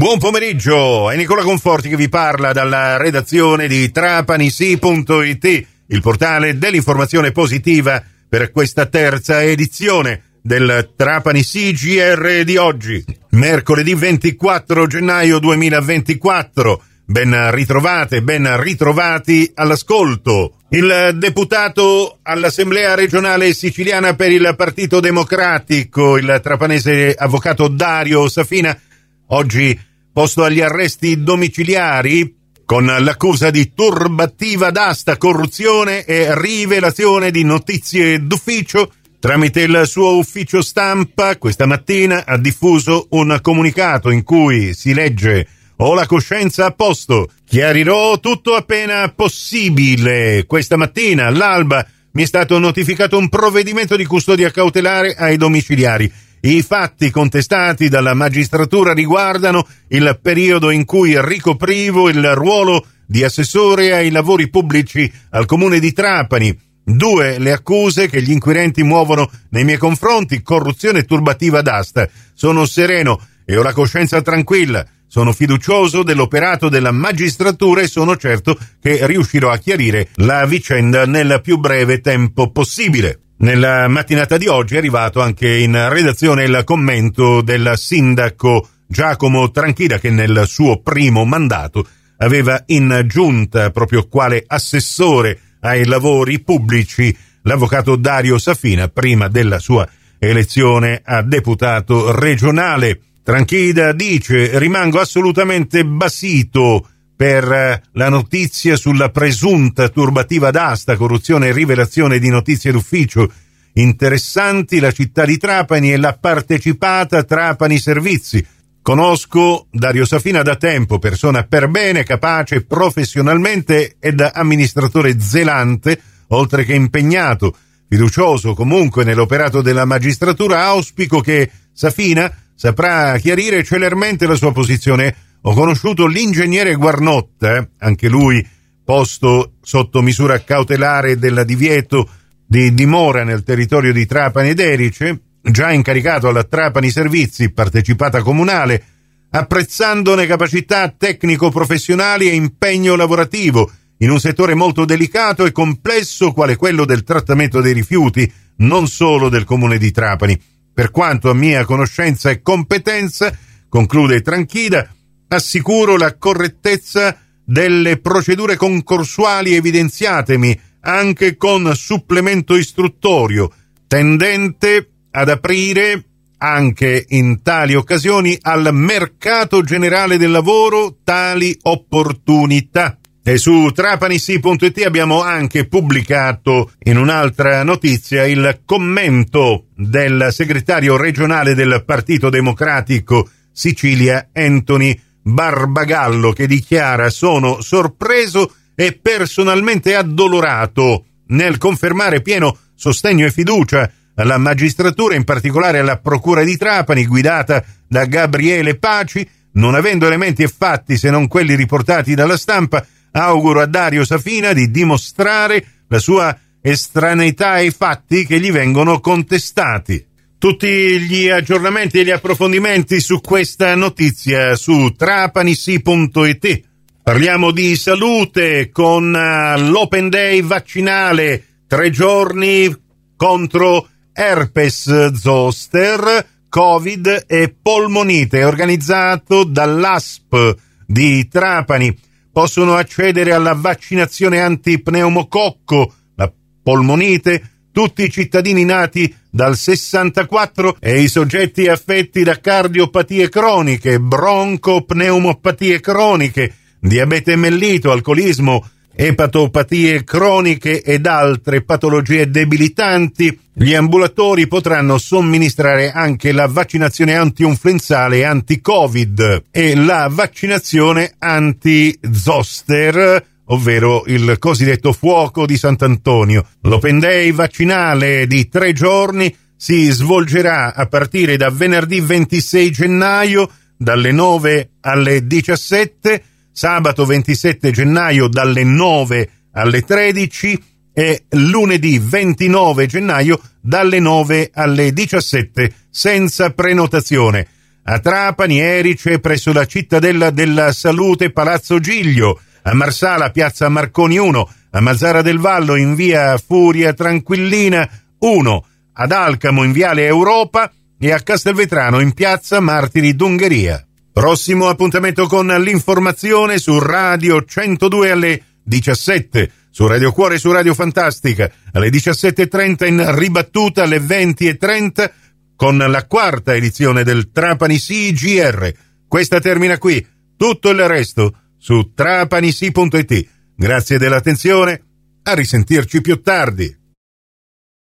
Buon pomeriggio, è Nicola Conforti che vi parla dalla redazione di trapanisi.it, il portale dell'informazione positiva per questa terza edizione del Trapani CGR di oggi, mercoledì 24 gennaio 2024. Ben ritrovate, ben ritrovati all'ascolto. Il deputato all'Assemblea regionale siciliana per il Partito Democratico, il trapanese avvocato Dario Safina, oggi posto agli arresti domiciliari con l'accusa di turbativa d'asta, corruzione e rivelazione di notizie d'ufficio. Tramite il suo ufficio stampa, questa mattina ha diffuso un comunicato in cui si legge ho la coscienza a posto. Chiarirò tutto appena possibile. Questa mattina, all'alba, mi è stato notificato un provvedimento di custodia cautelare ai domiciliari. I fatti contestati dalla magistratura riguardano il periodo in cui ricoprivo il ruolo di assessore ai lavori pubblici al comune di Trapani. Due le accuse che gli inquirenti muovono nei miei confronti, corruzione turbativa d'asta. Sono sereno e ho la coscienza tranquilla. Sono fiducioso dell'operato della magistratura e sono certo che riuscirò a chiarire la vicenda nel più breve tempo possibile. Nella mattinata di oggi è arrivato anche in redazione il commento del sindaco Giacomo Tranchida che nel suo primo mandato aveva in giunta proprio quale assessore ai lavori pubblici l'avvocato Dario Safina prima della sua elezione a deputato regionale. Tranchida dice rimango assolutamente basito per la notizia sulla presunta turbativa d'asta, corruzione e rivelazione di notizie d'ufficio interessanti, la città di Trapani e la partecipata Trapani Servizi. Conosco Dario Safina da tempo, persona per bene, capace professionalmente ed amministratore zelante, oltre che impegnato, fiducioso comunque nell'operato della magistratura, auspico che Safina saprà chiarire celermente la sua posizione. Ho conosciuto l'ingegnere Guarnotta, anche lui posto sotto misura cautelare del divieto di dimora nel territorio di Trapani ed Erice, già incaricato alla Trapani Servizi, partecipata comunale, apprezzandone capacità tecnico-professionali e impegno lavorativo in un settore molto delicato e complesso quale quello del trattamento dei rifiuti, non solo del comune di Trapani. Per quanto a mia conoscenza e competenza, conclude Tranchida, assicuro la correttezza delle procedure concorsuali evidenziatemi anche con supplemento istruttorio tendente ad aprire anche in tali occasioni al mercato generale del lavoro tali opportunità. E su trapanisi.it abbiamo anche pubblicato in un'altra notizia il commento del segretario regionale del Partito Democratico Sicilia Anthony Barbagallo che dichiara sono sorpreso e personalmente addolorato nel confermare pieno sostegno e fiducia alla magistratura, in particolare alla Procura di Trapani, guidata da Gabriele Paci, non avendo elementi e fatti se non quelli riportati dalla stampa, auguro a Dario Safina di dimostrare la sua estraneità ai fatti che gli vengono contestati. Tutti gli aggiornamenti e gli approfondimenti su questa notizia su trapanisi.it. Parliamo di salute con uh, l'Open Day vaccinale, tre giorni contro herpes zoster, covid e polmonite, organizzato dall'ASP di Trapani possono accedere alla vaccinazione antipneumococco, la polmonite, tutti i cittadini nati dal 64 e i soggetti affetti da cardiopatie croniche, broncopneumopatie croniche, diabete mellito, alcolismo, epatopatie croniche ed altre patologie debilitanti, gli ambulatori potranno somministrare anche la vaccinazione anti-influenzale anti-covid e la vaccinazione anti-zoster, ovvero il cosiddetto fuoco di Sant'Antonio. L'Open Day vaccinale di tre giorni si svolgerà a partire da venerdì 26 gennaio dalle 9 alle 17 sabato 27 gennaio dalle 9 alle 13 e lunedì 29 gennaio dalle 9 alle 17 senza prenotazione. a Trapani, Erice presso la cittadella della salute Palazzo Giglio, a Marsala piazza Marconi 1, a Mazzara del Vallo in via Furia Tranquillina 1, ad Alcamo in viale Europa e a Castelvetrano in piazza Martiri d'Ungheria. Prossimo appuntamento con l'informazione su Radio 102 alle 17, su Radio Cuore e su Radio Fantastica, alle 17.30 in ribattuta alle 20.30 con la quarta edizione del Trapani CGR. Questa termina qui, tutto il resto su trapanisi.it. Grazie dell'attenzione, a risentirci più tardi.